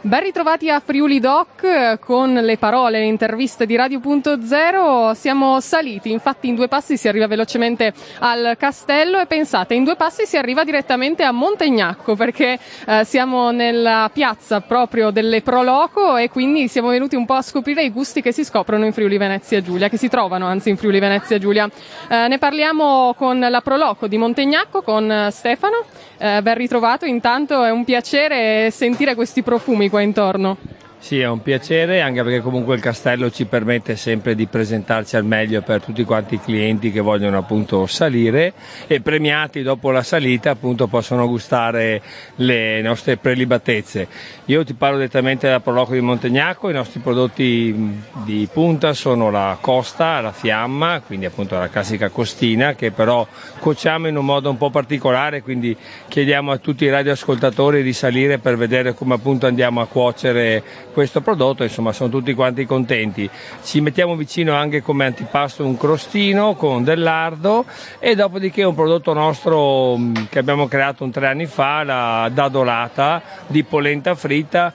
Ben ritrovati a Friuli Doc con le parole, le interviste di Radio.0. Siamo saliti, infatti in due passi si arriva velocemente al castello e pensate, in due passi si arriva direttamente a Montegnacco perché eh, siamo nella piazza proprio delle Proloco e quindi siamo venuti un po' a scoprire i gusti che si scoprono in Friuli Venezia Giulia, che si trovano anzi in Friuli Venezia Giulia. Eh, ne parliamo con la Proloco di Montegnacco, con Stefano. Eh, ben ritrovato, intanto è un piacere sentire questi profumi qua intorno. Sì, è un piacere anche perché comunque il castello ci permette sempre di presentarci al meglio per tutti quanti i clienti che vogliono appunto salire e premiati dopo la salita appunto possono gustare le nostre prelibatezze. Io ti parlo direttamente dalla Proloco di Montegnacco, i nostri prodotti di punta sono la costa, la fiamma, quindi appunto la classica costina che però cuociamo in un modo un po' particolare, quindi chiediamo a tutti i radioascoltatori di salire per vedere come appunto andiamo a cuocere questo prodotto, insomma sono tutti quanti contenti. Ci mettiamo vicino anche come antipasto un crostino con del lardo e dopodiché un prodotto nostro mm, che abbiamo creato un tre anni fa, la dadolata di polenta fritta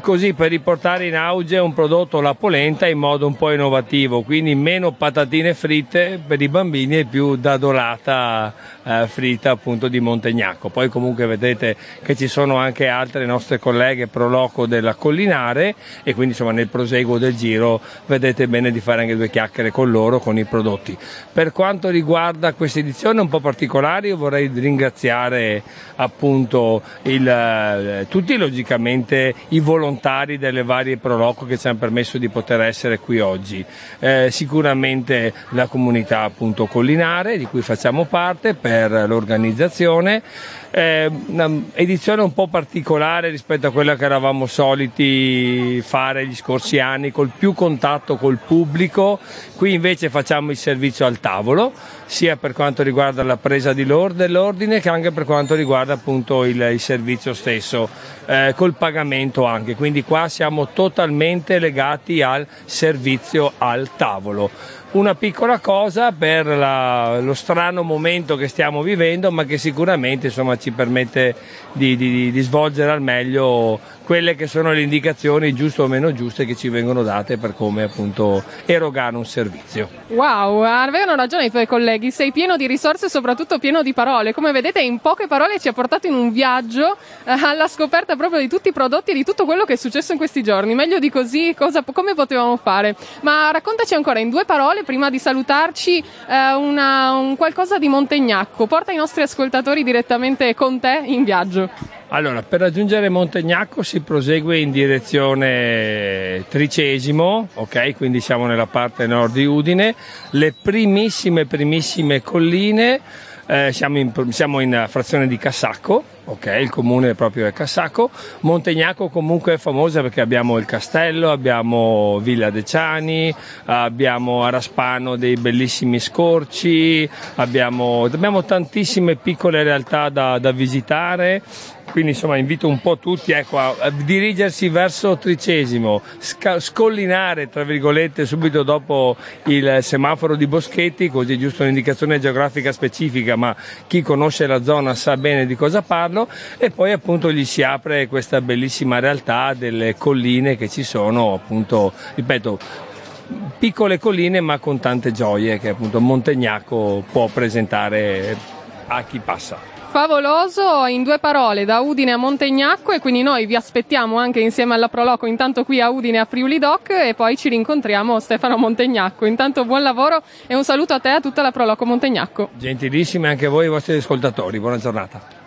così per riportare in auge un prodotto la polenta in modo un po' innovativo, quindi meno patatine fritte per i bambini e più dadolata eh, fritta appunto di Montegnacco. Poi comunque vedete che ci sono anche altre nostre colleghe pro loco della Collinare e quindi insomma nel proseguo del giro vedete bene di fare anche due chiacchiere con loro, con i prodotti. Per quanto riguarda questa edizione un po' particolare io vorrei ringraziare appunto il, eh, tutti logicamente i volontari volontari delle varie Proloco che ci hanno permesso di poter essere qui oggi. Eh, sicuramente la comunità appunto collinare di cui facciamo parte per l'organizzazione eh, un'edizione un po' particolare rispetto a quella che eravamo soliti fare gli scorsi anni, col più contatto col pubblico. Qui invece facciamo il servizio al tavolo, sia per quanto riguarda la presa dell'ordine che anche per quanto riguarda appunto il, il servizio stesso, eh, col pagamento anche. Quindi qua siamo totalmente legati al servizio al tavolo. Una piccola cosa per la, lo strano momento che stiamo vivendo, ma che sicuramente insomma, ci permette di, di, di, svolgere al meglio quelle che sono le indicazioni giuste o meno giuste che ci vengono date per come appunto erogare un servizio. Wow, avevano ragione i tuoi colleghi, sei pieno di risorse e soprattutto pieno di parole. Come vedete in poche parole ci ha portato in un viaggio eh, alla scoperta proprio di tutti i prodotti e di tutto quello che è successo in questi giorni. Meglio di così, cosa, come potevamo fare? Ma raccontaci ancora in due parole, prima di salutarci, eh, una, un qualcosa di Montegnacco. Porta i nostri ascoltatori direttamente con te in viaggio. Allora, per raggiungere Montegnacco si prosegue in direzione Tricesimo, ok? Quindi siamo nella parte nord di Udine, le primissime, primissime colline, eh, siamo, in, siamo in frazione di Cassacco, ok, il comune proprio è Cassacco. Montegnacco comunque è famosa perché abbiamo il castello, abbiamo Villa De Ciani, abbiamo a Raspano dei bellissimi scorci, abbiamo, abbiamo tantissime piccole realtà da, da visitare quindi insomma invito un po' tutti ecco, a, a dirigersi verso Tricesimo, sca- scollinare tra virgolette subito dopo il semaforo di Boschetti, così è giusto un'indicazione geografica specifica, ma chi conosce la zona sa bene di cosa parlo e poi appunto gli si apre questa bellissima realtà delle colline che ci sono appunto, ripeto, piccole colline ma con tante gioie che appunto Montegnacco può presentare a chi passa favoloso in due parole da Udine a Montegnacco e quindi noi vi aspettiamo anche insieme alla Proloco intanto qui a Udine a Friuli Doc e poi ci rincontriamo Stefano Montegnacco. Intanto buon lavoro e un saluto a te e a tutta la Proloco Montegnacco. Gentilissimi anche voi i vostri ascoltatori, buona giornata.